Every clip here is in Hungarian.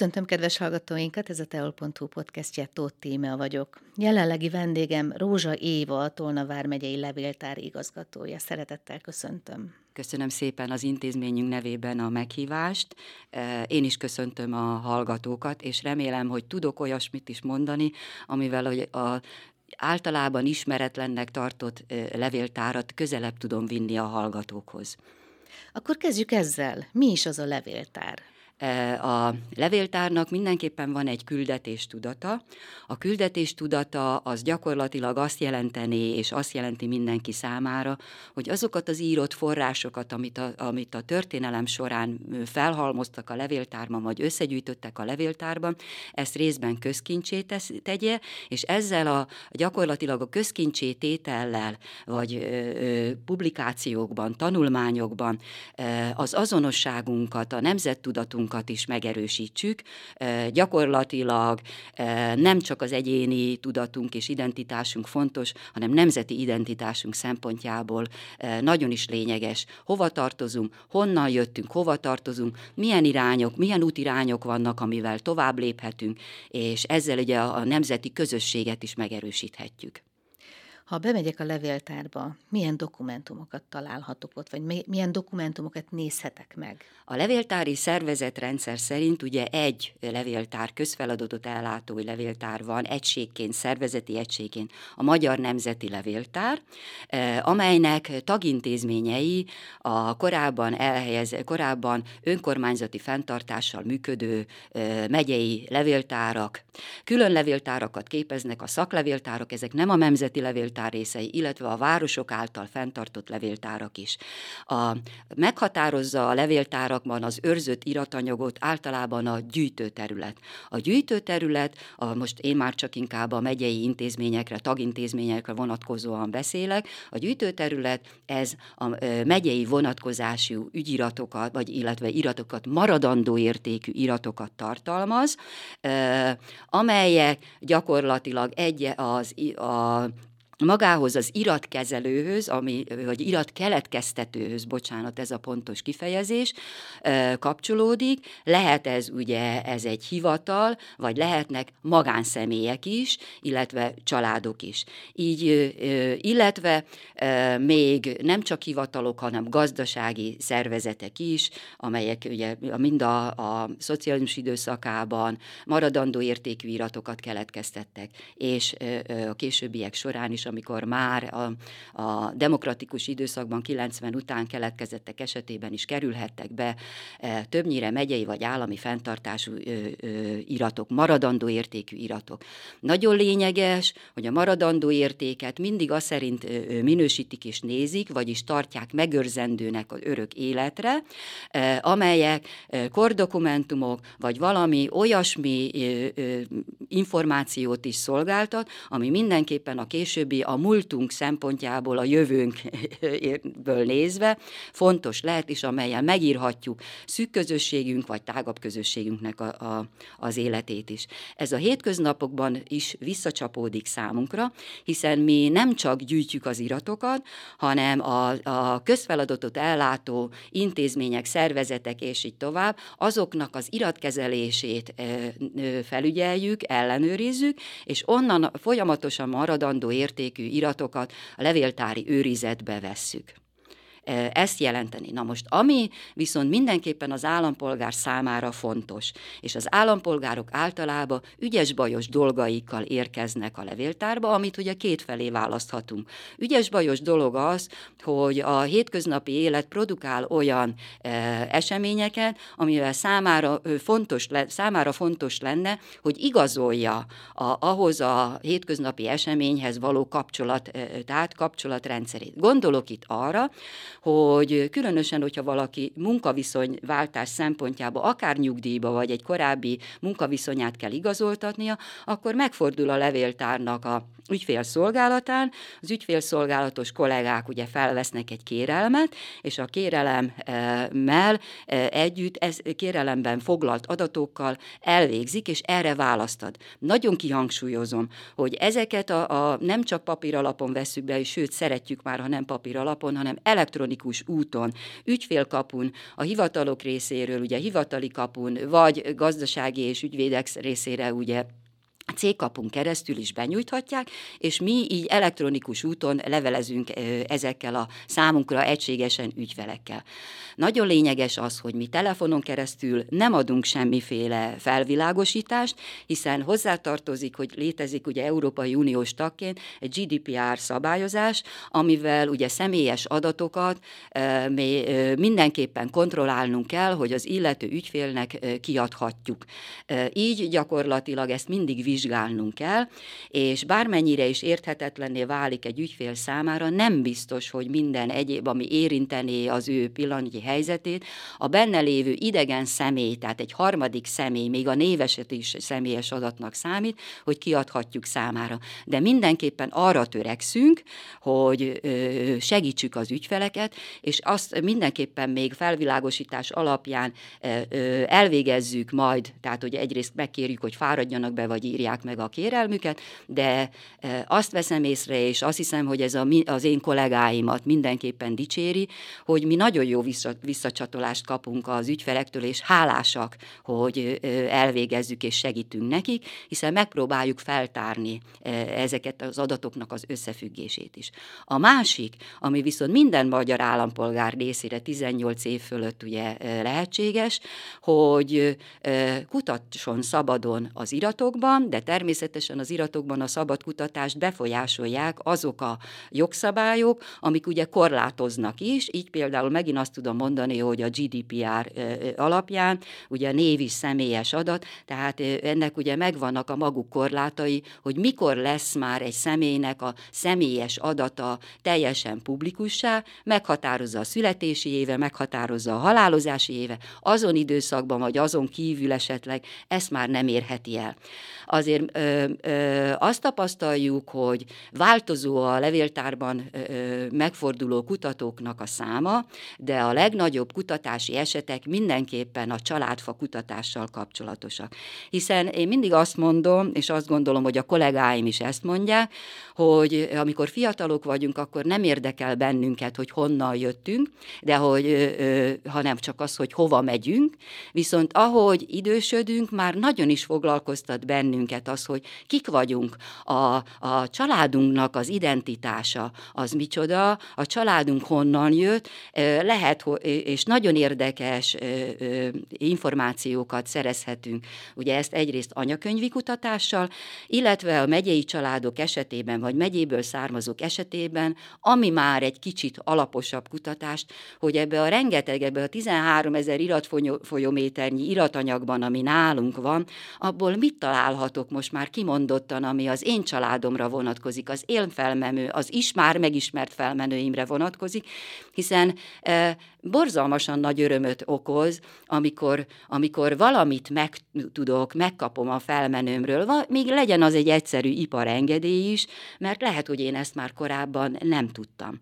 Köszöntöm kedves hallgatóinkat, ez a teol.hu podcastje, Tóth Tímea vagyok. Jelenlegi vendégem Rózsa Éva, a Tolna vármegyei levéltár igazgatója. Szeretettel köszöntöm. Köszönöm szépen az intézményünk nevében a meghívást. Én is köszöntöm a hallgatókat, és remélem, hogy tudok olyasmit is mondani, amivel a általában ismeretlennek tartott levéltárat közelebb tudom vinni a hallgatókhoz. Akkor kezdjük ezzel. Mi is az a levéltár? A levéltárnak mindenképpen van egy küldetés tudata. A küldetés tudata az gyakorlatilag azt jelenteni, és azt jelenti mindenki számára, hogy azokat az írott forrásokat, amit a, amit a történelem során felhalmoztak a levéltárban, vagy összegyűjtöttek a levéltárban, ezt részben közkincsé tesz, tegye, és ezzel a gyakorlatilag a közkincsé tétellel, vagy ö, ö, publikációkban, tanulmányokban ö, az azonosságunkat, a nemzettudatunkat, magunkat is megerősítsük. Gyakorlatilag nem csak az egyéni tudatunk és identitásunk fontos, hanem nemzeti identitásunk szempontjából nagyon is lényeges. Hova tartozunk, honnan jöttünk, hova tartozunk, milyen irányok, milyen útirányok vannak, amivel tovább léphetünk, és ezzel ugye a nemzeti közösséget is megerősíthetjük. Ha bemegyek a levéltárba, milyen dokumentumokat találhatok ott, vagy milyen dokumentumokat nézhetek meg? A levéltári szervezetrendszer szerint ugye egy levéltár, közfeladatot ellátó levéltár van, egységként, szervezeti egységként a Magyar Nemzeti Levéltár, eh, amelynek tagintézményei a korábban elhelyez, korábban önkormányzati fenntartással működő eh, megyei levéltárak, külön levéltárakat képeznek, a szaklevéltárak, ezek nem a nemzeti levéltár, levéltár részei, illetve a városok által fenntartott levéltárak is. A, meghatározza a levéltárakban az őrzött iratanyagot általában a gyűjtőterület. A gyűjtőterület, a, most én már csak inkább a megyei intézményekre, tagintézményekre vonatkozóan beszélek, a gyűjtőterület ez a megyei vonatkozású ügyiratokat, vagy illetve iratokat, maradandó értékű iratokat tartalmaz, amelyek gyakorlatilag egy az a magához az iratkezelőhöz, ami, vagy iratkeletkeztetőhöz, bocsánat, ez a pontos kifejezés, kapcsolódik. Lehet ez ugye, ez egy hivatal, vagy lehetnek magánszemélyek is, illetve családok is. Így, illetve még nem csak hivatalok, hanem gazdasági szervezetek is, amelyek ugye mind a, a szocializmus időszakában maradandó értékű iratokat keletkeztettek, és a későbbiek során is amikor már a, a demokratikus időszakban 90 után keletkezettek esetében is kerülhettek be e, többnyire megyei vagy állami fenntartású iratok, maradandó értékű iratok. Nagyon lényeges, hogy a maradandó értéket mindig azt szerint minősítik és nézik, vagyis tartják megőrzendőnek az örök életre, e, amelyek e, kordokumentumok, vagy valami olyasmi információt is szolgáltat, ami mindenképpen a későbbi a múltunk szempontjából, a jövőnkből nézve fontos lehet, és amelyen megírhatjuk szűk közösségünk, vagy tágabb közösségünknek a, a, az életét is. Ez a hétköznapokban is visszacsapódik számunkra, hiszen mi nem csak gyűjtjük az iratokat, hanem a, a közfeladatot ellátó intézmények, szervezetek és így tovább, azoknak az iratkezelését felügyeljük, ellenőrizzük, és onnan folyamatosan maradandó érték értékű iratokat a levéltári őrizetbe vesszük ezt jelenteni. Na most, ami viszont mindenképpen az állampolgár számára fontos, és az állampolgárok általában ügyes-bajos dolgaikkal érkeznek a levéltárba, amit ugye kétfelé választhatunk. Ügyes-bajos dolog az, hogy a hétköznapi élet produkál olyan e, eseményeket, amivel számára fontos, le, számára fontos lenne, hogy igazolja a, ahhoz a hétköznapi eseményhez való kapcsolat, e, tehát kapcsolatrendszerét. Gondolok itt arra, hogy különösen, hogyha valaki munkaviszonyváltás szempontjából akár nyugdíjba vagy egy korábbi munkaviszonyát kell igazoltatnia, akkor megfordul a levéltárnak a ügyfélszolgálatán. Az ügyfélszolgálatos kollégák ugye felvesznek egy kérelmet, és a kérelemmel e, együtt, ez kérelemben foglalt adatokkal elvégzik, és erre választad. Nagyon kihangsúlyozom, hogy ezeket a, a nem csak papíralapon veszük be, sőt szeretjük már, ha nem papíralapon, hanem elektronikus elektronikus úton, ügyfélkapun, a hivatalok részéről, ugye hivatali kapun, vagy gazdasági és ügyvédek részére ugye cégkapunk keresztül is benyújthatják, és mi így elektronikus úton levelezünk ezekkel a számunkra egységesen ügyfelekkel. Nagyon lényeges az, hogy mi telefonon keresztül nem adunk semmiféle felvilágosítást, hiszen hozzátartozik, hogy létezik ugye Európai Uniós tagként egy GDPR szabályozás, amivel ugye személyes adatokat mindenképpen kontrollálnunk kell, hogy az illető ügyfélnek kiadhatjuk. Így gyakorlatilag ezt mindig vizsgáljuk, vizsgálnunk kell, és bármennyire is érthetetlenné válik egy ügyfél számára, nem biztos, hogy minden egyéb, ami érintené az ő pillanatnyi helyzetét, a benne lévő idegen személy, tehát egy harmadik személy, még a néveset is személyes adatnak számít, hogy kiadhatjuk számára. De mindenképpen arra törekszünk, hogy segítsük az ügyfeleket, és azt mindenképpen még felvilágosítás alapján elvégezzük majd, tehát hogy egyrészt megkérjük, hogy fáradjanak be, vagy írják meg a kérelmüket, de e, azt veszem észre, és azt hiszem, hogy ez a, az én kollégáimat mindenképpen dicséri, hogy mi nagyon jó visszacsatolást kapunk az ügyfelektől, és hálásak, hogy e, elvégezzük és segítünk nekik, hiszen megpróbáljuk feltárni e, ezeket az adatoknak az összefüggését is. A másik, ami viszont minden magyar állampolgár részére 18 év fölött ugye lehetséges, hogy kutasson szabadon az iratokban, de természetesen az iratokban a szabad kutatást befolyásolják azok a jogszabályok, amik ugye korlátoznak is, így például megint azt tudom mondani, hogy a GDPR alapján ugye név is személyes adat, tehát ennek ugye megvannak a maguk korlátai, hogy mikor lesz már egy személynek a személyes adata teljesen publikussá, meghatározza a születési éve, meghatározza a halálozási éve, azon időszakban vagy azon kívül esetleg ezt már nem érheti el. Azért azért ö, ö, azt tapasztaljuk, hogy változó a levéltárban ö, megforduló kutatóknak a száma, de a legnagyobb kutatási esetek mindenképpen a családfa kutatással kapcsolatosak. Hiszen én mindig azt mondom, és azt gondolom, hogy a kollégáim is ezt mondják, hogy amikor fiatalok vagyunk, akkor nem érdekel bennünket, hogy honnan jöttünk, de hogy, ö, hanem csak az, hogy hova megyünk, viszont ahogy idősödünk, már nagyon is foglalkoztat bennünket minket az, hogy kik vagyunk, a, a családunknak az identitása, az micsoda, a családunk honnan jött, lehet, és nagyon érdekes információkat szerezhetünk. Ugye ezt egyrészt anyakönyvi kutatással, illetve a megyei családok esetében, vagy megyéből származók esetében, ami már egy kicsit alaposabb kutatást, hogy ebbe a rengeteg, ebbe a 13 ezer iratfolyométernyi iratanyagban, ami nálunk van, abból mit találhatok most már kimondottan, ami az én családomra vonatkozik, az én felmenő, az is már megismert felmenőimre vonatkozik, hiszen e, borzalmasan nagy örömöt okoz, amikor, amikor valamit megtudok, megkapom a felmenőmről, még legyen az egy egyszerű iparengedély is, mert lehet, hogy én ezt már korábban nem tudtam.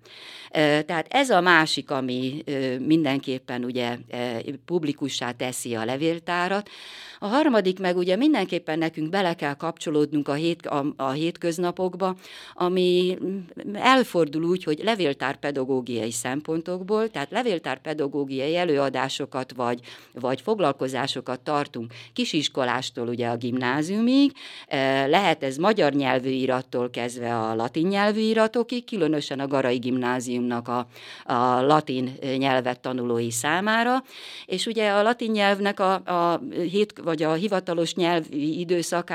E, tehát ez a másik, ami e, mindenképpen ugye e, publikussá teszi a levéltárat. A harmadik meg ugye mindenképpen nekünk bele kell kapcsolódnunk a, hét, a, a hétköznapokba, ami elfordul úgy, hogy levéltárpedagógiai szempontokból, tehát levéltárpedagógiai előadásokat vagy, vagy foglalkozásokat tartunk kisiskolástól ugye a gimnáziumig, e, lehet ez magyar nyelvű irattól kezdve a latin nyelvű iratokig, különösen a Garai Gimnáziumnak a, a latin nyelvet tanulói számára, és ugye a latin nyelvnek a, a hét, vagy a hivatalos nyelvi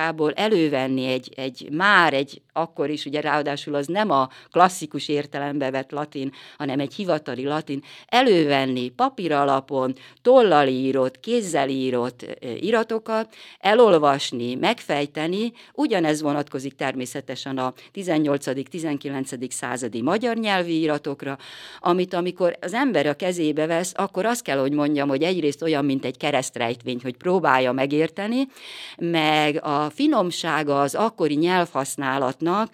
időszakából elővenni egy, egy már egy, akkor is ugye ráadásul az nem a klasszikus értelembe vett latin, hanem egy hivatali latin, elővenni papír alapon, tollal írott, kézzel írott iratokat, elolvasni, megfejteni, ugyanez vonatkozik természetesen a 18.-19. századi magyar nyelvi iratokra, amit amikor az ember a kezébe vesz, akkor azt kell, hogy mondjam, hogy egyrészt olyan, mint egy keresztrejtvény, hogy próbálja megérteni, meg a finomsága az akkori nyelvhasználatnak, iratnak,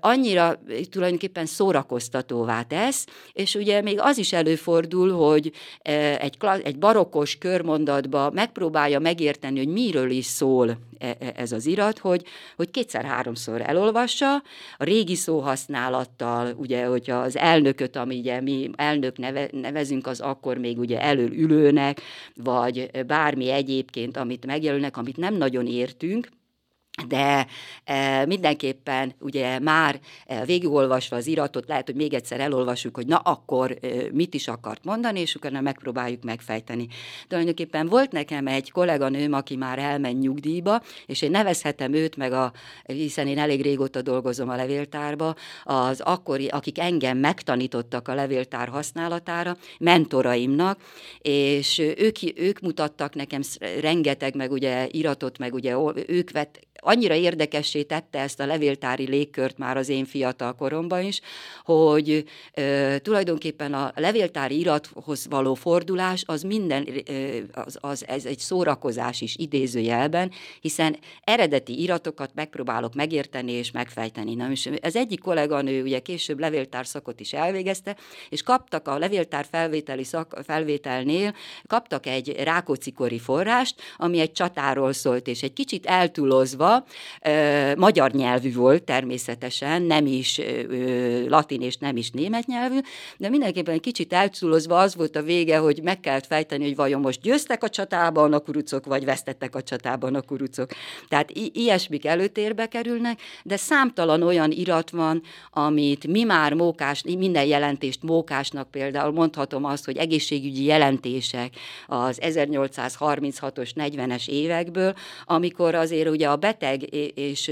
annyira tulajdonképpen szórakoztatóvá tesz, és ugye még az is előfordul, hogy egy, egy barokkos körmondatba megpróbálja megérteni, hogy miről is szól E, e, ez az irat, hogy, hogy kétszer-háromszor elolvassa, a régi szóhasználattal, ugye, hogyha az elnököt, ami ugye mi elnök neve, nevezünk, az akkor még ugye elől ülőnek, vagy bármi egyébként, amit megjelölnek, amit nem nagyon értünk, de e, mindenképpen ugye már e, végigolvasva az iratot, lehet, hogy még egyszer elolvassuk, hogy na akkor e, mit is akart mondani, és utána megpróbáljuk megfejteni. Tulajdonképpen volt nekem egy kolléganőm, aki már elment nyugdíjba, és én nevezhetem őt, meg a, hiszen én elég régóta dolgozom a levéltárba, az akkori, akik engem megtanítottak a levéltár használatára, mentoraimnak, és ők, ők mutattak nekem rengeteg, meg ugye iratot, meg ugye ők vett, annyira érdekessé tette ezt a levéltári légkört már az én fiatal koromban is, hogy e, tulajdonképpen a levéltári irathoz való fordulás az minden, e, az, az, ez egy szórakozás is idézőjelben, hiszen eredeti iratokat megpróbálok megérteni és megfejteni. Na, és az egyik kolléganő ugye később levéltár szakot is elvégezte, és kaptak a levéltár felvételi szak, felvételnél, kaptak egy rákóczi forrást, ami egy csatáról szólt, és egy kicsit eltúlozva magyar nyelvű volt természetesen, nem is latin és nem is német nyelvű, de mindenképpen egy kicsit elszulozva az volt a vége, hogy meg kellett fejteni, hogy vajon most győztek a csatában a kurucok, vagy vesztettek a csatában a kurucok. Tehát i- ilyesmik előtérbe kerülnek, de számtalan olyan irat van, amit mi már mókás, minden jelentést mókásnak például mondhatom azt, hogy egészségügyi jelentések az 1836-os, 40-es évekből, amikor azért ugye a beteg beteg és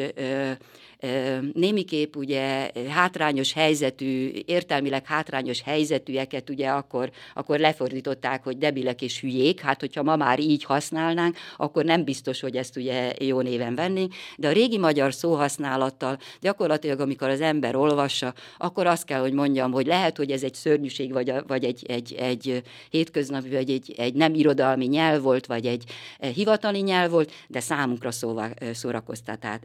némiképp ugye hátrányos helyzetű, értelmileg hátrányos helyzetűeket ugye akkor, akkor lefordították, hogy debilek és hülyék, hát hogyha ma már így használnánk, akkor nem biztos, hogy ezt ugye jó néven vennénk, de a régi magyar szóhasználattal gyakorlatilag, amikor az ember olvassa, akkor azt kell, hogy mondjam, hogy lehet, hogy ez egy szörnyűség, vagy, vagy egy, egy, egy hétköznapi, vagy egy, egy nem irodalmi nyelv volt, vagy egy hivatali nyelv volt, de számunkra szóvá,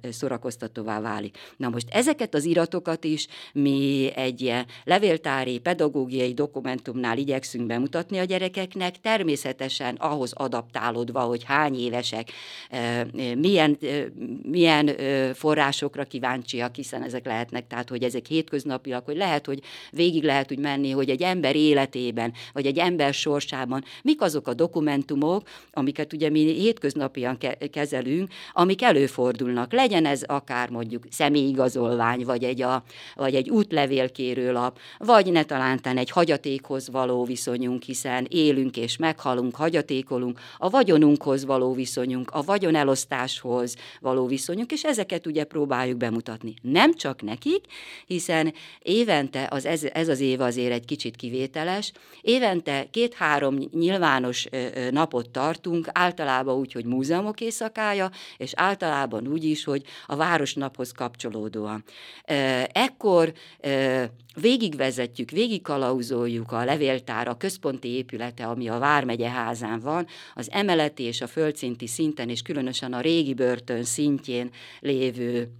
szórakoztatóvá válik válik. Na most ezeket az iratokat is mi egy ilyen levéltári, pedagógiai dokumentumnál igyekszünk bemutatni a gyerekeknek, természetesen ahhoz adaptálódva, hogy hány évesek, milyen, milyen forrásokra kíváncsiak, hiszen ezek lehetnek, tehát hogy ezek hétköznapiak, hogy lehet, hogy végig lehet úgy menni, hogy egy ember életében, vagy egy ember sorsában mik azok a dokumentumok, amiket ugye mi hétköznapian kezelünk, amik előfordulnak. Legyen ez akár mondjuk személyigazolvány, vagy egy, a, vagy egy útlevélkérőlap, vagy ne talántán egy hagyatékhoz való viszonyunk, hiszen élünk és meghalunk, hagyatékolunk, a vagyonunkhoz való viszonyunk, a vagyonelosztáshoz való viszonyunk, és ezeket ugye próbáljuk bemutatni. Nem csak nekik, hiszen évente, az ez, ez az év azért egy kicsit kivételes, évente két-három nyilvános napot tartunk, általában úgy, hogy múzeumok éjszakája, és általában úgy is, hogy a városnaphoz kapcsolódóan. Ekkor végigvezetjük, végigkalauzoljuk a levéltár, a központi épülete, ami a Vármegye házán van, az emeleti és a földszinti szinten, és különösen a régi börtön szintjén lévő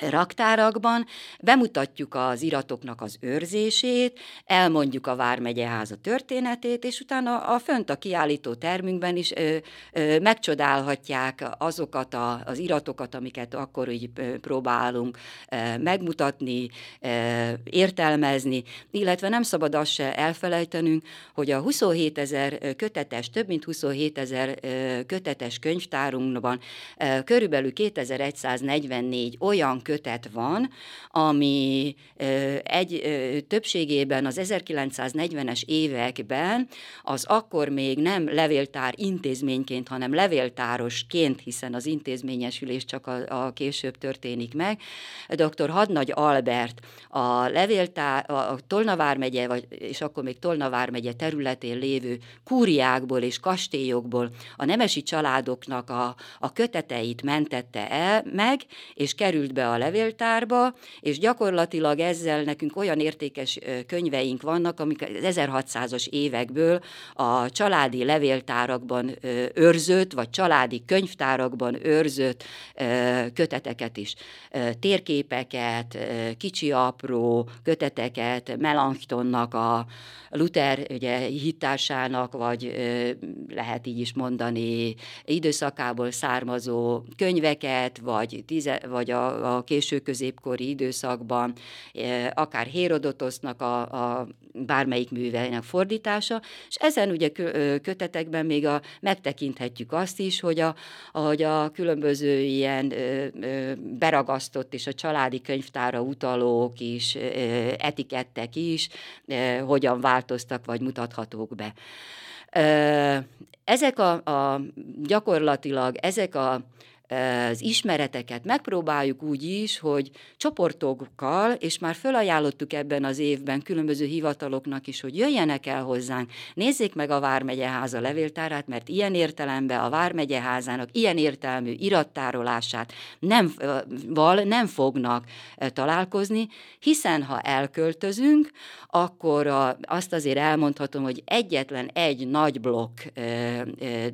raktárakban, bemutatjuk az iratoknak az őrzését, elmondjuk a Vármegyeháza történetét, és utána a fönt a kiállító termünkben is ö, ö, megcsodálhatják azokat a, az iratokat, amiket akkor így próbálunk ö, megmutatni, ö, értelmezni, illetve nem szabad azt se elfelejtenünk, hogy a 27 ezer kötetes, több mint 27 ezer kötetes könyvtárunkban körülbelül 2144 olyan kötet van, ami egy többségében az 1940-es években az akkor még nem levéltár intézményként, hanem levéltárosként, hiszen az intézményesülés csak a, a később történik meg. Dr. Hadnagy Albert a levéltár, a Tolnavár megye, vagy, és akkor még Tolnavár megye területén lévő kúriákból és kastélyokból a nemesi családoknak a, a köteteit mentette el meg, és került be a levéltárba, és gyakorlatilag ezzel nekünk olyan értékes könyveink vannak, amik az 1600-as évekből a családi levéltárakban őrzött, vagy családi könyvtárakban őrzött köteteket is. Térképeket, kicsi apró köteteket, Melanchthonnak a Luther ugye, hittársának, vagy lehet így is mondani, időszakából származó könyveket, vagy, tize, vagy a, a késő középkori időszakban, akár Hérodotosznak a, a bármelyik műveinek fordítása, és ezen ugye kötetekben még a, megtekinthetjük azt is, hogy a, ahogy a különböző ilyen beragasztott és a családi könyvtára utalók is, etikettek is, ö, hogyan változtak vagy mutathatók be. Ezek a, a gyakorlatilag ezek a az ismereteket. Megpróbáljuk úgy is, hogy csoportokkal, és már felajánlottuk ebben az évben különböző hivataloknak is, hogy jöjjenek el hozzánk, nézzék meg a Vármegyeháza levéltárát, mert ilyen értelemben a Vármegyeházának ilyen értelmű irattárolását nem, val nem fognak találkozni, hiszen ha elköltözünk, akkor a, azt azért elmondhatom, hogy egyetlen egy nagy blokk,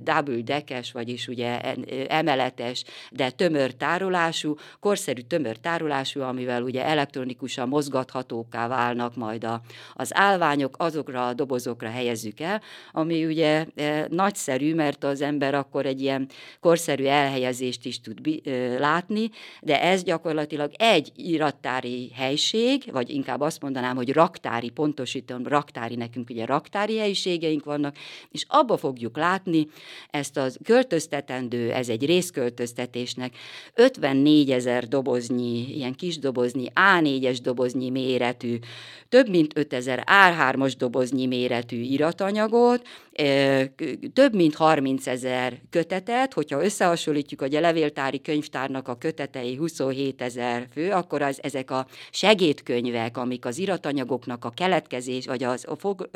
double dekes, vagyis ugye emeletes de tömör tárolású, korszerű tömör tárolású, amivel ugye elektronikusan mozgathatóká válnak majd a, az állványok, azokra a dobozokra helyezzük el, ami ugye e, nagyszerű, mert az ember akkor egy ilyen korszerű elhelyezést is tud bi, e, látni, de ez gyakorlatilag egy irattári helység, vagy inkább azt mondanám, hogy raktári, pontosítom, raktári, nekünk ugye raktári helyiségeink vannak, és abba fogjuk látni ezt az költöztetendő, ez egy részköltöztetendő, költöztetésnek 54 ezer doboznyi, ilyen kis doboznyi, A4-es doboznyi méretű, több mint 5000 A3-as doboznyi méretű iratanyagot, több mint 30 ezer kötetet, hogyha összehasonlítjuk, hogy a levéltári könyvtárnak a kötetei 27 ezer fő, akkor az, ezek a segédkönyvek, amik az iratanyagoknak a keletkezés, vagy az, a, fog,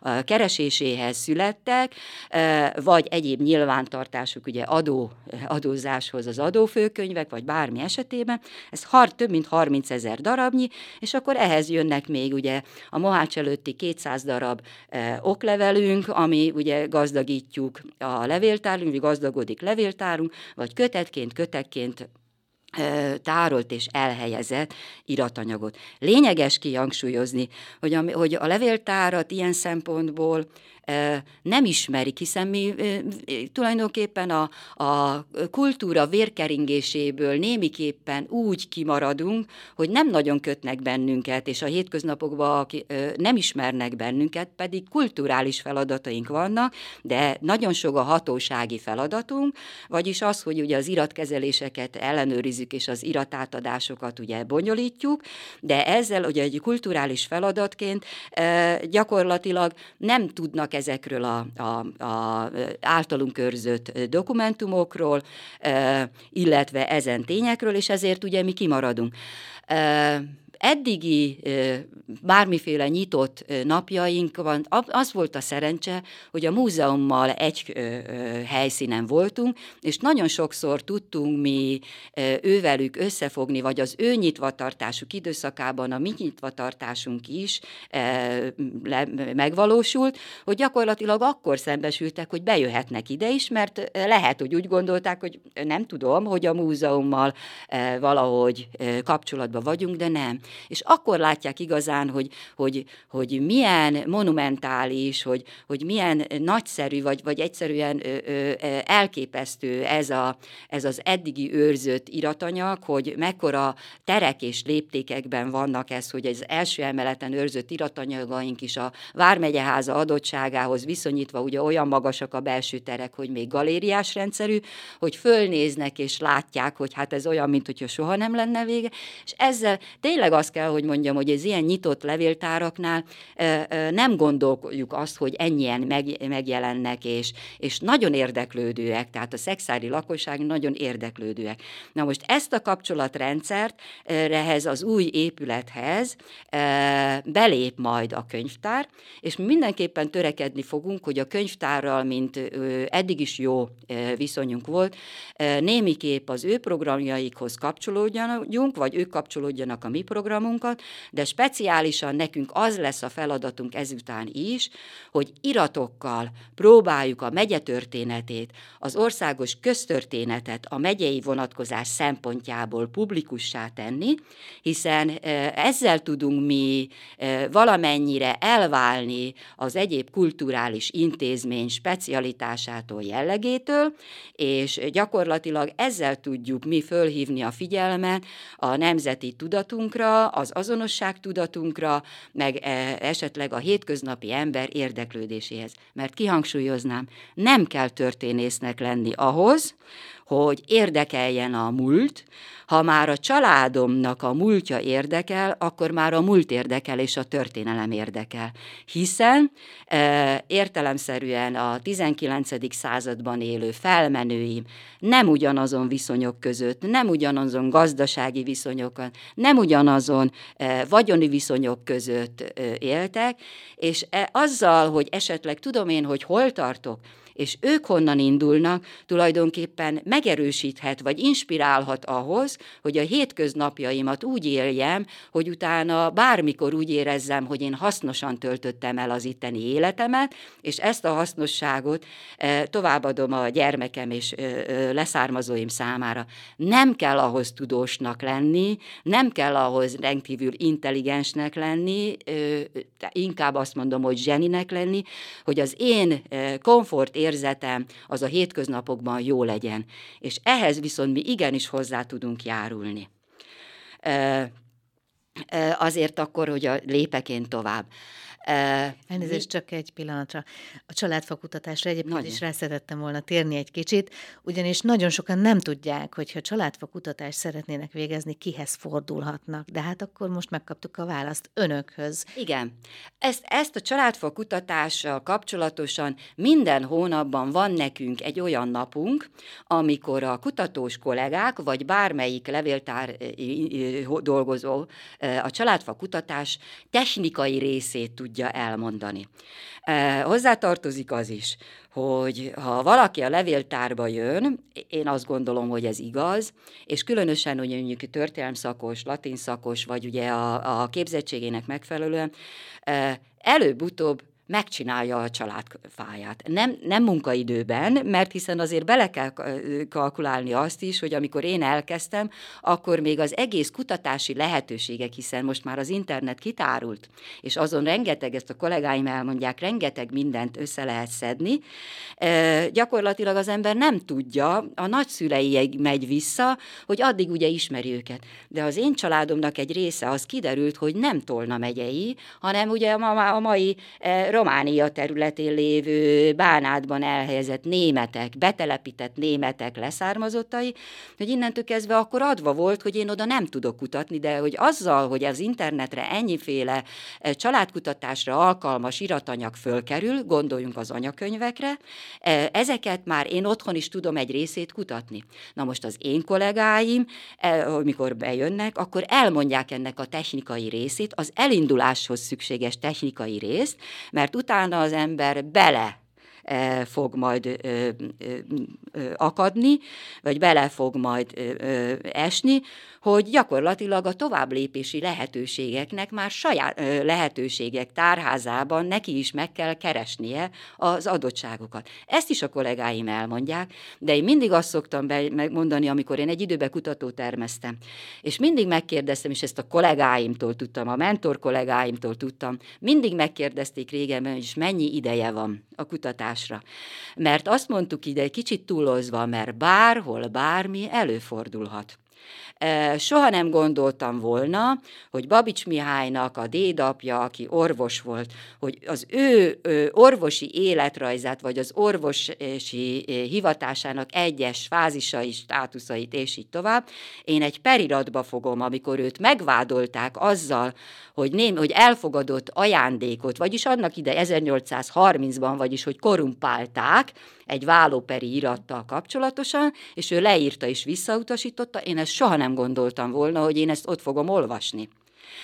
a kereséséhez születtek, vagy egyéb nyilvántartásuk, ugye adó, adózáshoz az adófőkönyvek, vagy bármi esetében, ez har, több mint 30 ezer darabnyi, és akkor ehhez jönnek még ugye a Mohács előtti 200 darab oklevelünk, ami ami ugye gazdagítjuk a levéltárunk, vagy gazdagodik levéltárunk, vagy kötetként, kötekként tárolt és elhelyezett iratanyagot. Lényeges kihangsúlyozni, hogy a, hogy a levéltárat ilyen szempontból nem ismerik, hiszen mi tulajdonképpen a, a kultúra vérkeringéséből némiképpen úgy kimaradunk, hogy nem nagyon kötnek bennünket, és a hétköznapokban nem ismernek bennünket, pedig kulturális feladataink vannak, de nagyon sok a hatósági feladatunk, vagyis az, hogy ugye az iratkezeléseket ellenőrizzük, és az iratátadásokat ugye bonyolítjuk, de ezzel ugye egy kulturális feladatként gyakorlatilag nem tudnak ezekről a, általunk őrzött dokumentumokról, illetve ezen tényekről, és ezért ugye mi kimaradunk eddigi bármiféle nyitott napjaink van, az volt a szerencse, hogy a múzeummal egy helyszínen voltunk, és nagyon sokszor tudtunk mi ővelük összefogni, vagy az ő nyitvatartásuk időszakában a mi nyitvatartásunk is megvalósult, hogy gyakorlatilag akkor szembesültek, hogy bejöhetnek ide is, mert lehet, hogy úgy gondolták, hogy nem tudom, hogy a múzeummal valahogy kapcsolatban vagyunk, de nem. És akkor látják igazán, hogy, hogy, hogy milyen monumentális, hogy, hogy milyen nagyszerű, vagy, vagy egyszerűen ö, ö, elképesztő ez, a, ez az eddigi őrzött iratanyag, hogy mekkora terek és léptékekben vannak ez, hogy az első emeleten őrzött iratanyagaink is a Vármegyeháza adottságához viszonyítva ugye olyan magasak a belső terek, hogy még galériás rendszerű, hogy fölnéznek és látják, hogy hát ez olyan, mint hogyha soha nem lenne vége, és ezzel tényleg azt kell, hogy mondjam, hogy az ilyen nyitott levéltáraknál nem gondoljuk azt, hogy ennyien megjelennek, és, és nagyon érdeklődőek, tehát a szexári lakosság nagyon érdeklődőek. Na most ezt a kapcsolatrendszert ehhez az új épülethez belép majd a könyvtár, és mi mindenképpen törekedni fogunk, hogy a könyvtárral, mint eddig is jó viszonyunk volt, némiképp az ő programjaikhoz kapcsolódjunk, vagy ők kapcsolódjanak a mi programunkat, de speciálisan nekünk az lesz a feladatunk ezután is, hogy iratokkal próbáljuk a megye történetét, az országos köztörténetet a megyei vonatkozás szempontjából publikussá tenni, hiszen ezzel tudunk mi valamennyire elválni az egyéb kulturális intézmény specialitásától, jellegétől, és gyakorlatilag ezzel tudjuk mi fölhívni a figyelmet a nemzeti tudatunkra, az azonosság tudatunkra, meg esetleg a hétköznapi ember érdeklődéséhez. Mert kihangsúlyoznám, nem kell történésznek lenni ahhoz, hogy érdekeljen a múlt, ha már a családomnak a múltja érdekel, akkor már a múlt érdekel és a történelem érdekel. Hiszen e, értelemszerűen a 19. században élő felmenőim nem ugyanazon viszonyok között, nem ugyanazon gazdasági viszonyokat, nem ugyanazon e, vagyoni viszonyok között e, éltek, és e, azzal, hogy esetleg tudom én, hogy hol tartok, és ők honnan indulnak, tulajdonképpen megerősíthet, vagy inspirálhat ahhoz, hogy a hétköznapjaimat úgy éljem, hogy utána bármikor úgy érezzem, hogy én hasznosan töltöttem el az itteni életemet, és ezt a hasznosságot e, továbbadom a gyermekem és e, e, leszármazóim számára. Nem kell ahhoz tudósnak lenni, nem kell ahhoz rendkívül intelligensnek lenni, inkább azt mondom, hogy zseninek lenni, hogy az én komfort érzetem az a hétköznapokban jó legyen. És ehhez viszont mi igenis hozzá tudunk járulni. Azért akkor, hogy a lépek én tovább. Elnézést, csak egy pillanatra. A családfakutatásra egyébként nagyon. is rá szerettem volna térni egy kicsit, ugyanis nagyon sokan nem tudják, hogyha családfakutatást szeretnének végezni, kihez fordulhatnak. De hát akkor most megkaptuk a választ önökhöz. Igen. Ezt, ezt a családfakutatással kapcsolatosan minden hónapban van nekünk egy olyan napunk, amikor a kutatós kollégák, vagy bármelyik levéltár dolgozó a családfakutatás technikai részét tudja tudja elmondani. Hozzátartozik az is, hogy ha valaki a levéltárba jön, én azt gondolom, hogy ez igaz, és különösen, hogy mondjuk történelm szakos, latin szakos, vagy ugye a, a képzettségének megfelelően, előbb-utóbb megcsinálja a családfáját. Nem, nem munkaidőben, mert hiszen azért bele kell kalkulálni azt is, hogy amikor én elkezdtem, akkor még az egész kutatási lehetőségek, hiszen most már az internet kitárult, és azon rengeteg, ezt a kollégáim elmondják, rengeteg mindent össze lehet szedni, e, gyakorlatilag az ember nem tudja, a nagyszüleiig megy vissza, hogy addig ugye ismeri őket. De az én családomnak egy része az kiderült, hogy nem Tolna megyei, hanem ugye a, mai Románia területén lévő Bánátban elhelyezett németek, betelepített németek leszármazottai, hogy innentől kezdve akkor adva volt, hogy én oda nem tudok kutatni, de hogy azzal, hogy az internetre ennyiféle eh, családkutatásra alkalmas iratanyag fölkerül, gondoljunk az anyakönyvekre, eh, ezeket már én otthon is tudom egy részét kutatni. Na most az én kollégáim, eh, amikor bejönnek, akkor elmondják ennek a technikai részét, az elinduláshoz szükséges technikai részt, mert mert utána az ember bele fog majd akadni, vagy bele fog majd esni, hogy gyakorlatilag a továbblépési lehetőségeknek már saját lehetőségek tárházában neki is meg kell keresnie az adottságokat. Ezt is a kollégáim elmondják, de én mindig azt szoktam megmondani, amikor én egy időben kutató termeztem, és mindig megkérdeztem, és ezt a kollégáimtól tudtam, a mentor kollégáimtól tudtam, mindig megkérdezték régen, hogy mennyi ideje van a kutatásra. Mert azt mondtuk ide, egy kicsit túlozva, mert bárhol, bármi előfordulhat. Soha nem gondoltam volna, hogy Babics Mihálynak a dédapja, aki orvos volt, hogy az ő orvosi életrajzát, vagy az orvosi hivatásának egyes fázisai, státuszait, és így tovább, én egy periratba fogom, amikor őt megvádolták azzal, hogy, ném, hogy elfogadott ajándékot, vagyis annak ide 1830-ban, vagyis hogy korumpálták, egy vállóperi irattal kapcsolatosan, és ő leírta és visszautasította, én ezt soha nem gondoltam volna, hogy én ezt ott fogom olvasni.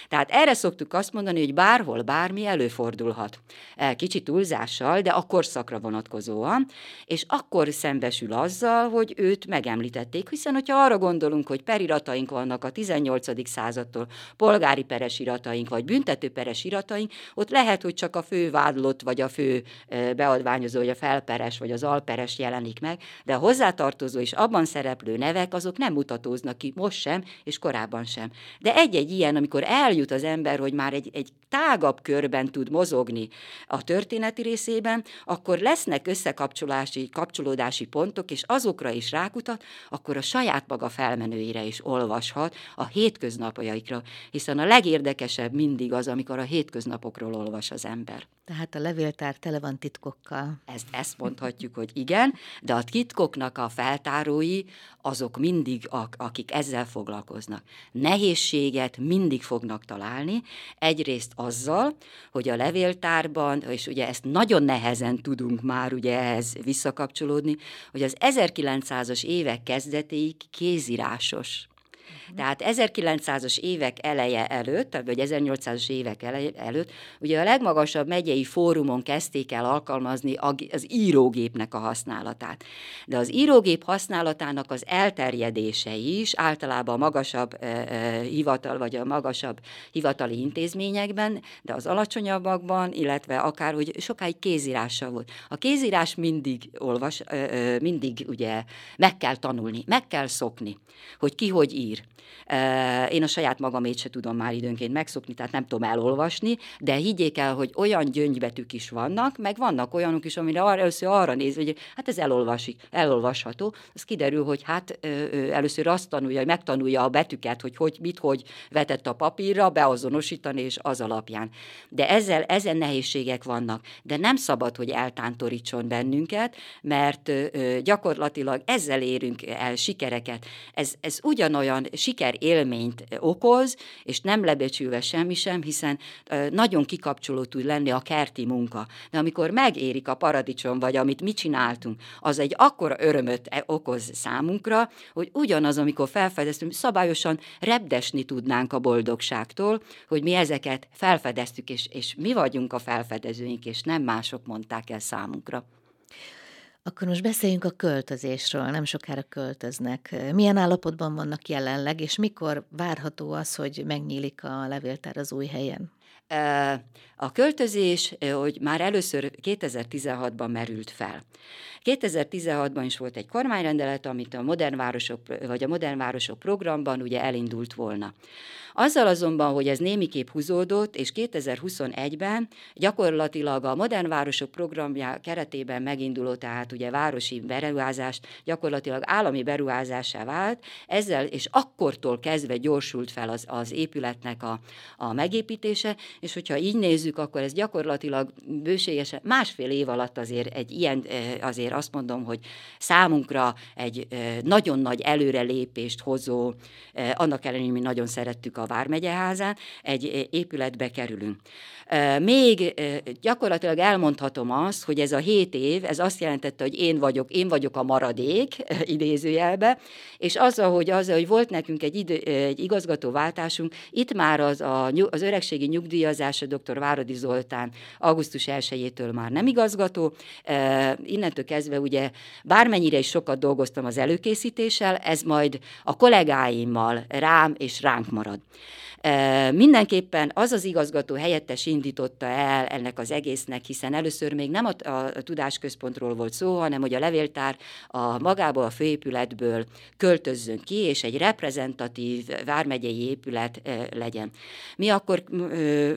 Tehát erre szoktuk azt mondani, hogy bárhol bármi előfordulhat. E, kicsit túlzással, de a korszakra vonatkozóan, és akkor szembesül azzal, hogy őt megemlítették, hiszen hogyha arra gondolunk, hogy perirataink vannak a 18. századtól, polgári peres irataink, vagy büntetőperes irataink, ott lehet, hogy csak a fő vádlott, vagy a fő e, beadványozó, vagy a felperes, vagy az alperes jelenik meg, de a hozzátartozó és abban szereplő nevek, azok nem mutatóznak ki most sem, és korábban sem. De egy-egy ilyen, amikor eljut az ember, hogy már egy, egy tágabb körben tud mozogni a történeti részében, akkor lesznek összekapcsolási, kapcsolódási pontok, és azokra is rákutat, akkor a saját maga felmenőire is olvashat a hétköznapjaikra, hiszen a legérdekesebb mindig az, amikor a hétköznapokról olvas az ember. Tehát a levéltár tele van titkokkal. Ezt, ezt mondhatjuk, hogy igen, de a titkoknak a feltárói azok mindig, akik ezzel foglalkoznak. Nehézséget mindig fognak találni, egyrészt azzal, hogy a levéltárban, és ugye ezt nagyon nehezen tudunk már ugye ehhez visszakapcsolódni, hogy az 1900-as évek kezdetéig kézírásos tehát 1900-as évek eleje előtt, vagy 1800-as évek eleje előtt, ugye a legmagasabb megyei fórumon kezdték el alkalmazni az írógépnek a használatát. De az írógép használatának az elterjedése is általában a magasabb eh, hivatal, vagy a magasabb hivatali intézményekben, de az alacsonyabbakban, illetve akár, hogy sokáig kézírással volt. A kézírás mindig olvas, eh, mindig ugye meg kell tanulni, meg kell szokni, hogy ki hogy ír. Én a saját magamét se tudom már időnként megszokni, tehát nem tudom elolvasni, de higgyék el, hogy olyan gyöngybetűk is vannak, meg vannak olyanok is, amire arra, először arra néz, hogy hát ez elolvasik, elolvasható. Az kiderül, hogy hát először azt tanulja, hogy megtanulja a betűket, hogy, hogy mit, hogy vetett a papírra, beazonosítani, és az alapján. De ezzel, ezen nehézségek vannak. De nem szabad, hogy eltántorítson bennünket, mert gyakorlatilag ezzel érünk el sikereket. Ez, ez ugyanolyan élményt okoz, és nem lebecsülve semmi sem, hiszen nagyon kikapcsoló tud lenni a kerti munka. De amikor megérik a paradicsom, vagy amit mi csináltunk, az egy akkora örömöt e, okoz számunkra, hogy ugyanaz, amikor felfedeztünk, szabályosan repdesni tudnánk a boldogságtól, hogy mi ezeket felfedeztük, és, és mi vagyunk a felfedezőink, és nem mások mondták el számunkra. Akkor most beszéljünk a költözésről, nem sokára költöznek. Milyen állapotban vannak jelenleg, és mikor várható az, hogy megnyílik a levéltár az új helyen? A költözés, hogy már először 2016-ban merült fel. 2016-ban is volt egy kormányrendelet, amit a Modern Városok, vagy a Modern Városok programban ugye elindult volna. Azzal azonban, hogy ez némiképp húzódott, és 2021-ben gyakorlatilag a Modern Városok programja keretében meginduló, tehát ugye városi beruházást gyakorlatilag állami beruházásá vált, ezzel, és akkortól kezdve gyorsult fel az, az épületnek a, a megépítése, és hogyha így nézzük, akkor ez gyakorlatilag bőségesen másfél év alatt azért egy ilyen, azért azt mondom, hogy számunkra egy nagyon nagy előrelépést hozó, annak ellenére, hogy mi nagyon szerettük a Vármegyeházán, egy épületbe kerülünk. Még gyakorlatilag elmondhatom azt, hogy ez a hét év, ez azt jelentette, hogy én vagyok, én vagyok a maradék, idézőjelbe, és azzal, hogy, azzal, hogy volt nekünk egy, idő, egy igazgatóváltásunk, itt már az, a, az öregségi nyugdíjazása dr. Váradi Zoltán augusztus 1-től már nem igazgató, innentől kezdve ugye bármennyire is sokat dolgoztam az előkészítéssel, ez majd a kollégáimmal rám és ránk marad. Mindenképpen az az igazgató helyettes indította el ennek az egésznek, hiszen először még nem a, a tudásközpontról volt szó, hanem hogy a levéltár a magából a főépületből költözzön ki, és egy reprezentatív vármegyei épület legyen. Mi akkor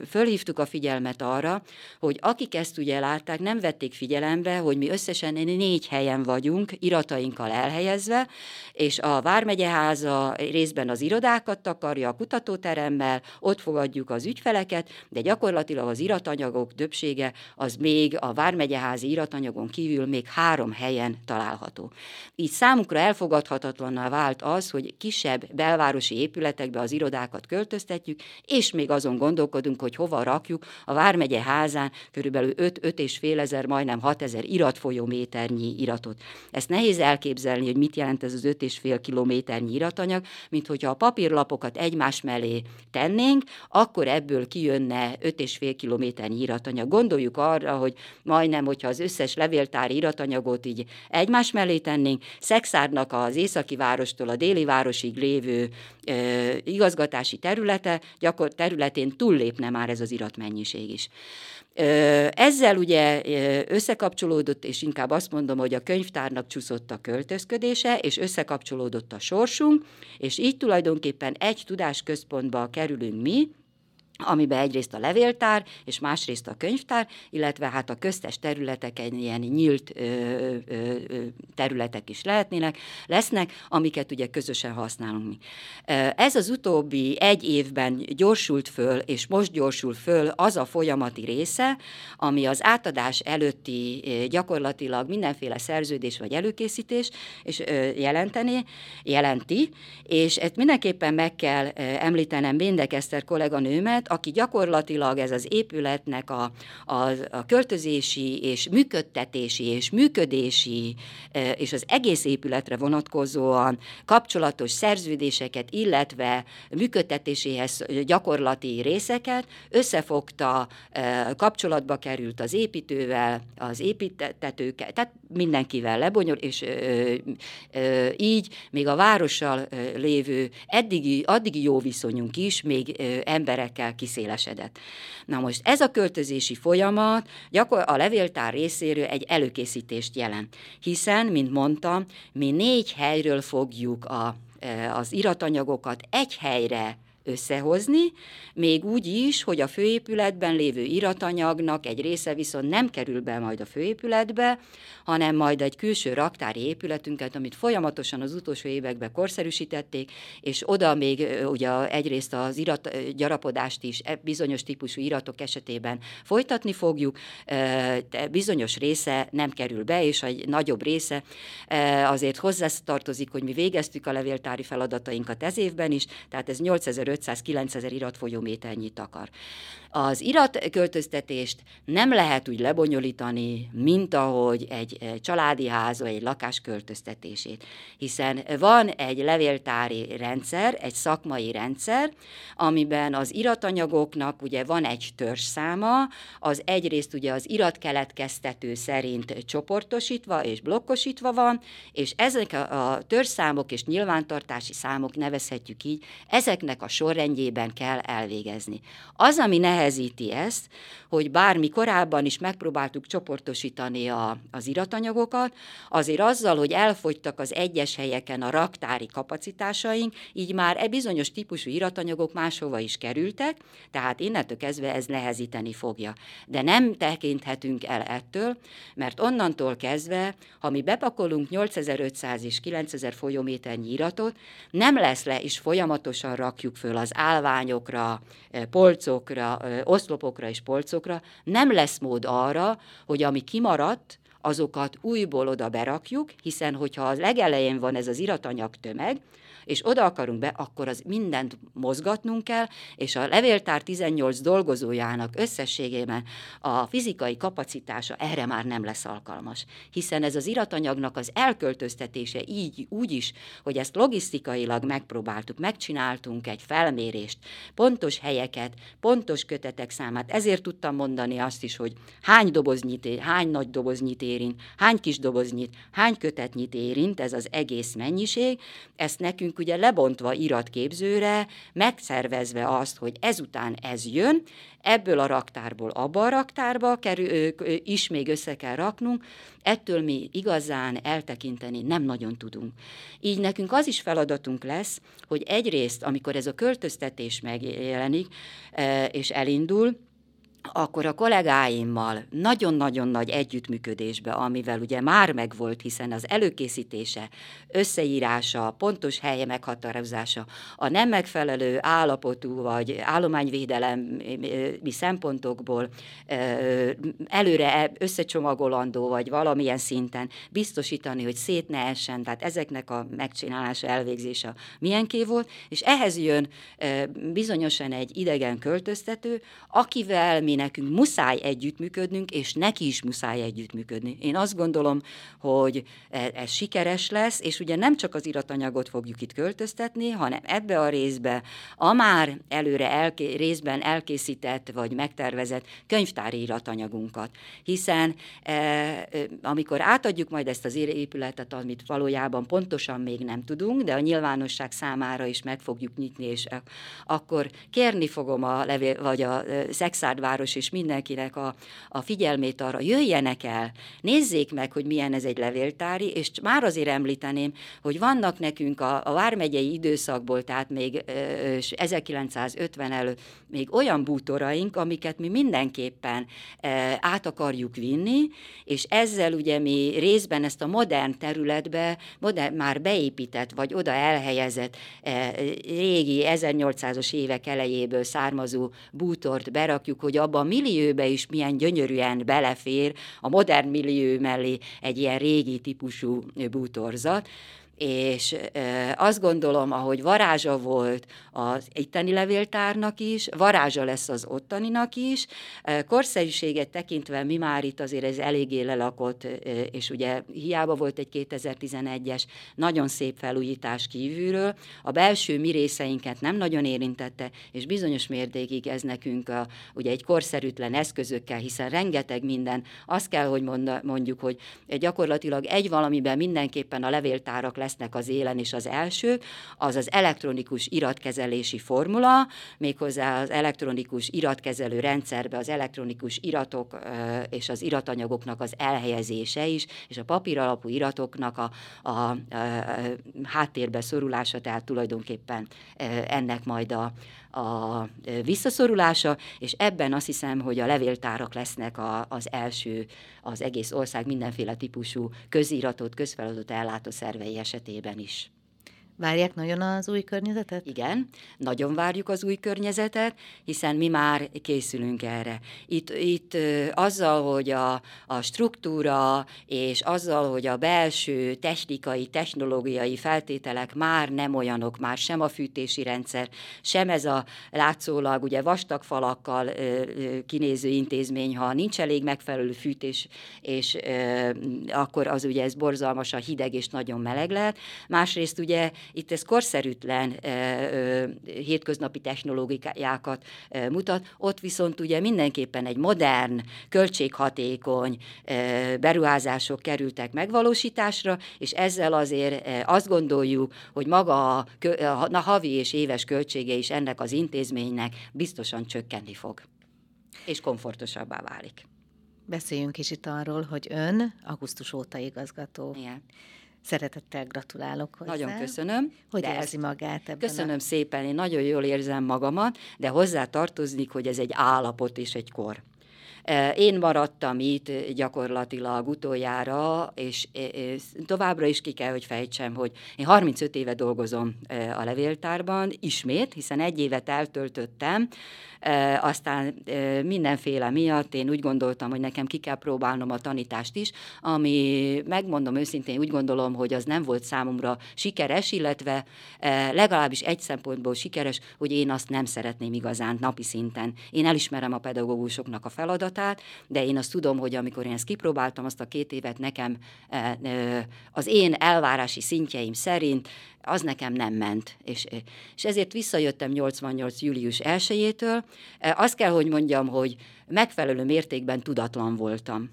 fölhívtuk a figyelmet arra, hogy akik ezt ugye látták, nem vették figyelembe, hogy mi összesen négy helyen vagyunk, iratainkkal elhelyezve, és a Vármegyeháza részben az irodákat takarja, a kutatóteremmel, ott fogadjuk az ügyfeleket, de gyakorlatilag az iratanyagok többsége az még a Vármegyeházi iratanyagon kívül még három helyen található. Így számukra elfogadhatatlanná vált az, hogy kisebb belvárosi épületekbe az irodákat költöztetjük, és még azon gondolkodunk, hogy hova rakjuk a Vármegye házán körülbelül 5-5 és fél ezer, majdnem 6 ezer iratfolyóméternyi iratot. Ezt nehéz elképzelni, hogy mit jelent ez az 5 és fél kilométernyi iratanyag, mint hogyha a papírlapokat egymás mellé tennénk, akkor ebből kijönne 5 és fél kilométernyi iratanyag. Gondoljuk arra, hogy majdnem, hogyha az összes levéltári iratanyagot így egymás mellé tennénk, Szexárnak az északi várostól a déli városig lévő e, igazgatási területe, gyakor területén túllépne már ez az iratmennyiség is. Ezzel ugye összekapcsolódott, és inkább azt mondom, hogy a könyvtárnak csúszott a költözködése, és összekapcsolódott a sorsunk, és így tulajdonképpen egy tudásközpontba kerülünk mi, amiben egyrészt a levéltár, és másrészt a könyvtár, illetve hát a köztes területeken ilyen nyílt ö, ö, területek is lehetnének, lesznek, amiket ugye közösen használunk mi. Ez az utóbbi egy évben gyorsult föl, és most gyorsul föl az a folyamati része, ami az átadás előtti gyakorlatilag mindenféle szerződés vagy előkészítés és jelenteni, jelenti, és ezt mindenképpen meg kell említenem Béndek Eszter kolléganőmet, épület, aki gyakorlatilag ez az épületnek a, a, a költözési és működtetési és működési és az egész épületre vonatkozóan kapcsolatos szerződéseket, illetve működtetéséhez gyakorlati részeket összefogta, kapcsolatba került az építővel, az építetőkkel, tehát mindenkivel lebonyol, és így még a várossal lévő eddigi, addigi jó viszonyunk is még emberekkel kiszélesedett. Na most ez a költözési folyamat gyakor a levéltár részéről egy előkészítést jelent, hiszen, mint mondtam, mi négy helyről fogjuk a, e, az iratanyagokat egy helyre összehozni, még úgy is, hogy a főépületben lévő iratanyagnak egy része viszont nem kerül be majd a főépületbe, hanem majd egy külső raktári épületünket, amit folyamatosan az utolsó években korszerűsítették, és oda még ugye egyrészt az irat, gyarapodást is e, bizonyos típusú iratok esetében folytatni fogjuk, bizonyos része nem kerül be, és egy nagyobb része azért hozzátartozik, hogy mi végeztük a levéltári feladatainkat ez évben is, tehát ez 8500-9000 iratfolyóméternyi akar. Az iratköltöztetést nem lehet úgy lebonyolítani, mint ahogy egy családi ház vagy egy lakás költöztetését, hiszen van egy levéltári rendszer, egy szakmai rendszer, amiben az iratanyagoknak ugye van egy törzszáma, az egyrészt ugye az iratkeletkeztető szerint csoportosítva és blokkosítva van, és ezek a törzszámok és nyilvántartási számok nevezhetjük így, ezeknek a sorrendjében kell elvégezni. Az, ami nehez nehezíti ezt, hogy bármi korábban is megpróbáltuk csoportosítani a, az iratanyagokat, azért azzal, hogy elfogytak az egyes helyeken a raktári kapacitásaink, így már e bizonyos típusú iratanyagok máshova is kerültek, tehát innentől kezdve ez nehezíteni fogja. De nem tekinthetünk el ettől, mert onnantól kezdve, ha mi bepakolunk 8500 és 9000 folyóméternyi iratot, nem lesz le, és folyamatosan rakjuk föl az állványokra, polcokra, oszlopokra és polcokra, nem lesz mód arra, hogy ami kimaradt, azokat újból oda berakjuk, hiszen hogyha az legelején van ez az iratanyag tömeg, és oda akarunk be, akkor az mindent mozgatnunk kell, és a levéltár 18 dolgozójának összességében a fizikai kapacitása erre már nem lesz alkalmas. Hiszen ez az iratanyagnak az elköltöztetése így, úgy is, hogy ezt logisztikailag megpróbáltuk, megcsináltunk egy felmérést, pontos helyeket, pontos kötetek számát, ezért tudtam mondani azt is, hogy hány doboznyit, hány nagy doboznyit érint, hány kis doboznyit, hány kötetnyit érint ez az egész mennyiség, ezt nekünk nekünk ugye lebontva iratképzőre, megszervezve azt, hogy ezután ez jön, ebből a raktárból abba a raktárba kerül, is még össze kell raknunk, ettől mi igazán eltekinteni nem nagyon tudunk. Így nekünk az is feladatunk lesz, hogy egyrészt, amikor ez a költöztetés megjelenik és elindul, akkor a kollégáimmal nagyon-nagyon nagy együttműködésbe, amivel ugye már megvolt, hiszen az előkészítése, összeírása, pontos helye meghatározása, a nem megfelelő állapotú vagy állományvédelemi szempontokból előre e, összecsomagolandó vagy valamilyen szinten biztosítani, hogy szét ne essen, tehát ezeknek a megcsinálása, elvégzése milyenké volt, és ehhez jön bizonyosan egy idegen költöztető, akivel mi nekünk muszáj együttműködnünk, és neki is muszáj együttműködni. Én azt gondolom, hogy e, ez sikeres lesz, és ugye nem csak az iratanyagot fogjuk itt költöztetni, hanem ebbe a részbe a már előre elké- részben elkészített vagy megtervezett könyvtári iratanyagunkat. Hiszen e, e, amikor átadjuk majd ezt az épületet, amit valójában pontosan még nem tudunk, de a nyilvánosság számára is meg fogjuk nyitni, és e, akkor kérni fogom a levél, vagy a Szexárdváros város és mindenkinek a, a figyelmét arra, jöjjenek el, nézzék meg, hogy milyen ez egy levéltári, és már azért említeném, hogy vannak nekünk a, a vármegyei időszakból, tehát még ö, 1950 előtt még olyan bútoraink, amiket mi mindenképpen át akarjuk vinni, és ezzel ugye mi részben ezt a modern területbe, modern, már beépített, vagy oda elhelyezett régi 1800-as évek elejéből származó bútort berakjuk, hogy abban abba a millióbe is milyen gyönyörűen belefér a modern millió mellé egy ilyen régi típusú bútorzat és azt gondolom, ahogy varázsa volt az itteni levéltárnak is, varázsa lesz az ottaninak is, korszerűséget tekintve mi már itt azért ez eléggé lelakott, és ugye hiába volt egy 2011-es nagyon szép felújítás kívülről, a belső mi részeinket nem nagyon érintette, és bizonyos mértékig ez nekünk a, ugye egy korszerűtlen eszközökkel, hiszen rengeteg minden, azt kell, hogy mondjuk, hogy gyakorlatilag egy valamiben mindenképpen a levéltárak lesznek az élen, és az első, az az elektronikus iratkezelési formula, méghozzá az elektronikus iratkezelő rendszerbe az elektronikus iratok és az iratanyagoknak az elhelyezése is, és a papír alapú iratoknak a, a, a, a háttérbe szorulása, tehát tulajdonképpen ennek majd a, a visszaszorulása, és ebben azt hiszem, hogy a levéltárak lesznek a, az első az egész ország mindenféle típusú közíratot, közfeladott ellátó szervei esetében is. Várják nagyon az új környezetet? Igen, nagyon várjuk az új környezetet, hiszen mi már készülünk erre. Itt, itt azzal, hogy a, a struktúra és azzal, hogy a belső technikai, technológiai feltételek már nem olyanok, már sem a fűtési rendszer, sem ez a látszólag ugye vastag falakkal kinéző intézmény, ha nincs elég megfelelő fűtés, és akkor az ugye ez borzalmasan hideg és nagyon meleg lehet. Másrészt ugye itt ez korszerűtlen hétköznapi technológiákat mutat, ott viszont ugye mindenképpen egy modern, költséghatékony beruházások kerültek megvalósításra, és ezzel azért azt gondoljuk, hogy maga a, a havi és éves költsége is ennek az intézménynek biztosan csökkenni fog, és komfortosabbá válik. Beszéljünk kicsit arról, hogy ön augusztus óta igazgató. Igen. Szeretettel gratulálok hozzá. Nagyon köszönöm. Hogy de érzi magát ebben Köszönöm a... szépen, én nagyon jól érzem magamat, de hozzá tartoznik, hogy ez egy állapot és egy kor. Én maradtam itt gyakorlatilag utoljára, és továbbra is ki kell, hogy fejtsem, hogy én 35 éve dolgozom a levéltárban, ismét, hiszen egy évet eltöltöttem, aztán mindenféle miatt én úgy gondoltam, hogy nekem ki kell próbálnom a tanítást is, ami megmondom őszintén, úgy gondolom, hogy az nem volt számomra sikeres, illetve legalábbis egy szempontból sikeres, hogy én azt nem szeretném igazán napi szinten. Én elismerem a pedagógusoknak a feladatát, feladatát, de én azt tudom, hogy amikor én ezt kipróbáltam, azt a két évet nekem az én elvárási szintjeim szerint az nekem nem ment. És, és ezért visszajöttem 88. július 1-től. Azt kell, hogy mondjam, hogy megfelelő mértékben tudatlan voltam.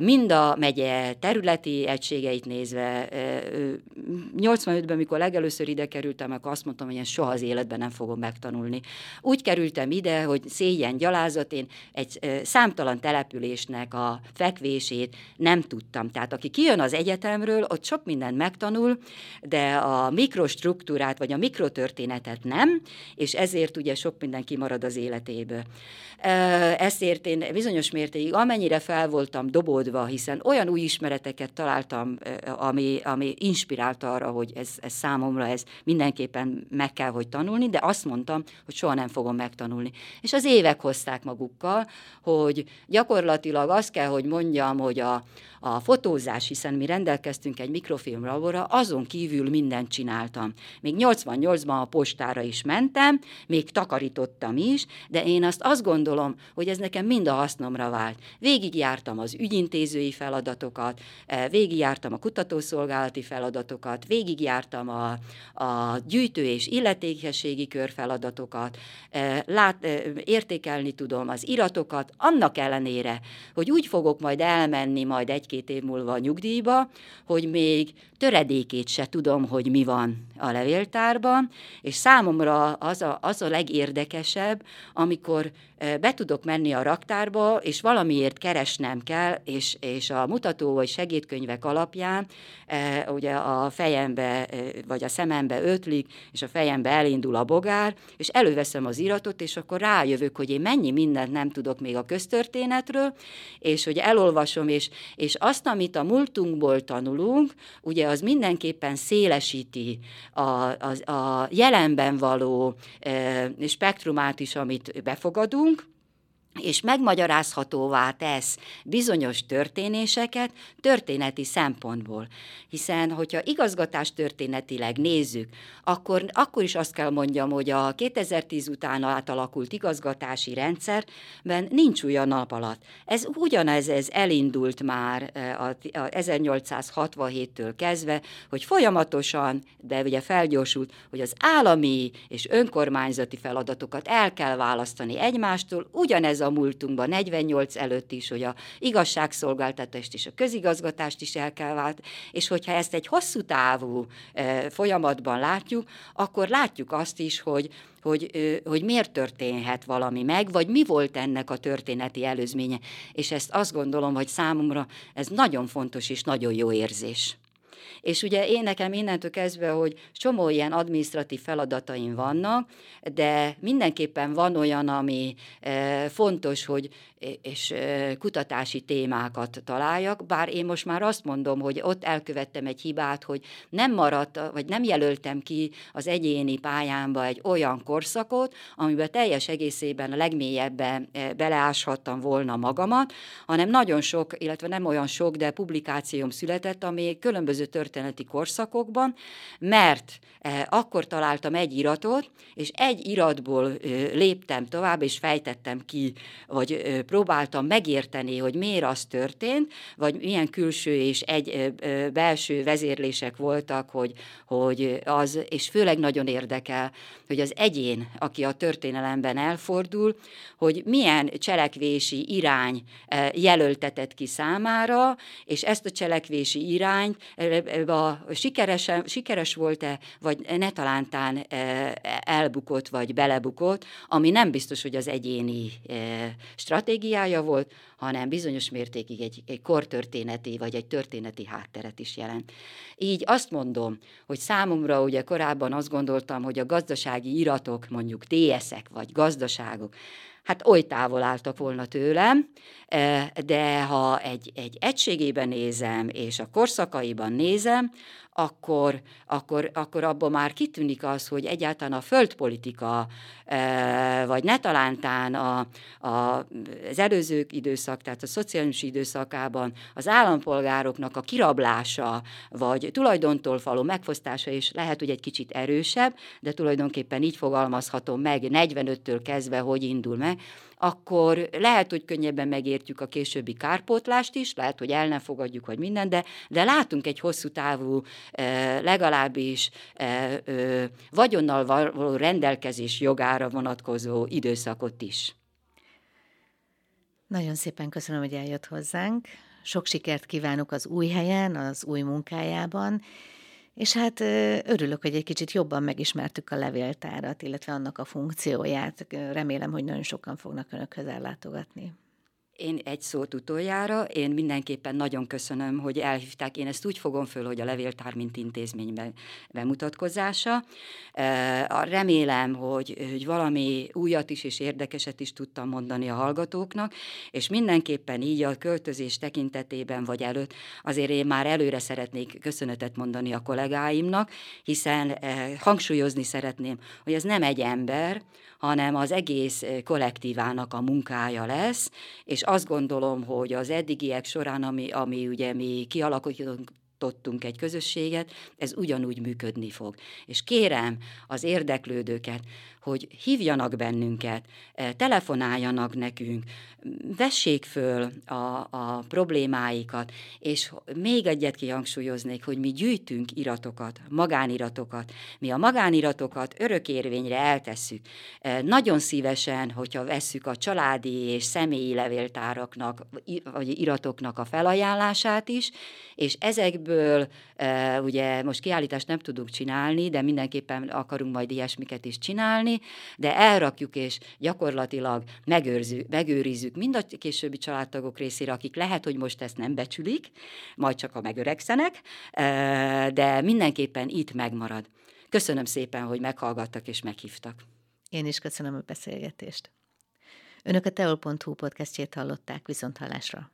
Mind a megye területi egységeit nézve, 85-ben, mikor legelőször ide kerültem, akkor azt mondtam, hogy én soha az életben nem fogom megtanulni. Úgy kerültem ide, hogy szégyen, gyalázat, én egy számtalan településnek a fekvését nem tudtam. Tehát aki kijön az egyetemről, ott sok mindent megtanul, de a mikrostruktúrát vagy a mikrotörténetet nem, és ezért ugye sok minden kimarad az életéből. Ezért én bizonyos mértékig, amennyire fel voltam dobódva, hiszen olyan új ismereteket találtam, ami, ami inspirálta arra, hogy ez, ez számomra ez mindenképpen meg kell, hogy tanulni, de azt mondtam, hogy soha nem fogom megtanulni. És az évek hozták magukkal, hogy gyakorlatilag azt kell, hogy mondjam, hogy a, a fotózás, hiszen mi rendelkeztünk egy mikrofilm laborra, azon kívül mindent csináltam. Még 88-ban a postára is mentem, még takarítottam is, de én azt azt gondolom, hogy ez nekem mind a hasznomra vált. Végigjártam az ügyintézői feladatokat, eh, végigjártam a kutatószolgálati feladatokat, végigjártam a, a gyűjtő és illetékességi kör feladatokat, eh, lát, eh, értékelni tudom az iratokat, annak ellenére, hogy úgy fogok majd elmenni majd egy egy-két év múlva a nyugdíjba, hogy még töredékét se tudom, hogy mi van a levéltárban, és számomra az a, az a legérdekesebb, amikor be tudok menni a raktárba, és valamiért keresnem kell, és, és a mutató vagy segédkönyvek alapján ugye a fejembe vagy a szemembe ötlik, és a fejembe elindul a bogár, és előveszem az iratot, és akkor rájövök, hogy én mennyi mindent nem tudok még a köztörténetről, és hogy elolvasom, és, és azt, amit a múltunkból tanulunk, ugye az mindenképpen szélesíti a, a, a jelenben való e, spektrumát is, amit befogadunk, és megmagyarázhatóvá tesz bizonyos történéseket történeti szempontból. Hiszen, hogyha igazgatás történetileg nézzük, akkor, akkor is azt kell mondjam, hogy a 2010 után átalakult igazgatási rendszerben nincs olyan nap alatt. Ez ugyanez ez elindult már eh, a, a 1867-től kezdve, hogy folyamatosan, de ugye felgyorsult, hogy az állami és önkormányzati feladatokat el kell választani egymástól, ugyanez a múltunkban, 48 előtt is, hogy a igazságszolgáltatást és a közigazgatást is el kell vált, és hogyha ezt egy hosszú távú e, folyamatban látjuk, akkor látjuk azt is, hogy hogy, hogy miért történhet valami meg, vagy mi volt ennek a történeti előzménye. És ezt azt gondolom, hogy számomra ez nagyon fontos és nagyon jó érzés. És ugye én nekem innentől kezdve, hogy csomó ilyen administratív feladataim vannak, de mindenképpen van olyan, ami e, fontos, hogy és kutatási témákat találjak, bár én most már azt mondom, hogy ott elkövettem egy hibát, hogy nem maradt, vagy nem jelöltem ki az egyéni pályámba egy olyan korszakot, amiben teljes egészében a legmélyebben beleáshattam volna magamat, hanem nagyon sok, illetve nem olyan sok, de publikációm született, ami különböző történeti korszakokban, mert akkor találtam egy iratot, és egy iratból léptem tovább, és fejtettem ki, vagy próbáltam megérteni, hogy miért az történt, vagy milyen külső és egy belső vezérlések voltak, hogy, hogy az, és főleg nagyon érdekel, hogy az egyén, aki a történelemben elfordul, hogy milyen cselekvési irány jelöltetett ki számára, és ezt a cselekvési irányt a sikeres, sikeres volt-e, vagy ne talántán elbukott, vagy belebukott, ami nem biztos, hogy az egyéni stratégiája volt, hanem bizonyos mértékig egy, egy kortörténeti vagy egy történeti hátteret is jelent. Így azt mondom, hogy számomra ugye korábban azt gondoltam, hogy a gazdasági iratok, mondjuk TS-ek vagy gazdaságok, hát oly távol álltak volna tőlem, e, de ha egy, egy egységében nézem, és a korszakaiban nézem, akkor, akkor, akkor abban már kitűnik az, hogy egyáltalán a földpolitika, e, vagy ne talántán a, a, az előző időszak, tehát a szociális időszakában az állampolgároknak a kirablása, vagy tulajdontól való megfosztása is lehet, hogy egy kicsit erősebb, de tulajdonképpen így fogalmazhatom meg 45-től kezdve, hogy indul meg, akkor lehet, hogy könnyebben megértjük a későbbi kárpótlást is, lehet, hogy el nem fogadjuk, hogy minden, de, de látunk egy hosszú távú, legalábbis vagyonnal való rendelkezés jogára vonatkozó időszakot is. Nagyon szépen köszönöm, hogy eljött hozzánk. Sok sikert kívánok az új helyen, az új munkájában, és hát örülök, hogy egy kicsit jobban megismertük a levéltárat, illetve annak a funkcióját. Remélem, hogy nagyon sokan fognak önökhöz ellátogatni. Én egy szót utoljára, én mindenképpen nagyon köszönöm, hogy elhívták. Én ezt úgy fogom föl, hogy a levéltár mint intézmény bemutatkozása. Remélem, hogy, hogy valami újat is és érdekeset is tudtam mondani a hallgatóknak, és mindenképpen így a költözés tekintetében vagy előtt azért én már előre szeretnék köszönetet mondani a kollégáimnak, hiszen hangsúlyozni szeretném, hogy ez nem egy ember, hanem az egész kollektívának a munkája lesz, és azt gondolom, hogy az eddigiek során, ami, ami ugye mi kialakítottunk, egy közösséget, ez ugyanúgy működni fog. És kérem az érdeklődőket, hogy hívjanak bennünket, eh, telefonáljanak nekünk, vessék föl a, a problémáikat, és még egyet kihangsúlyoznék, hogy mi gyűjtünk iratokat, magániratokat. Mi a magániratokat örökérvényre eltesszük. Eh, nagyon szívesen, hogyha vesszük a családi és személyi levéltáraknak, vagy iratoknak a felajánlását is, és ezekből eh, ugye most kiállítást nem tudunk csinálni, de mindenképpen akarunk majd ilyesmiket is csinálni, de elrakjuk és gyakorlatilag megőrzük, megőrizzük mind a későbbi családtagok részére, akik lehet, hogy most ezt nem becsülik, majd csak a megöregszenek, de mindenképpen itt megmarad. Köszönöm szépen, hogy meghallgattak és meghívtak. Én is köszönöm a beszélgetést. Önök a teol.hu podcastjét hallották viszont hallásra.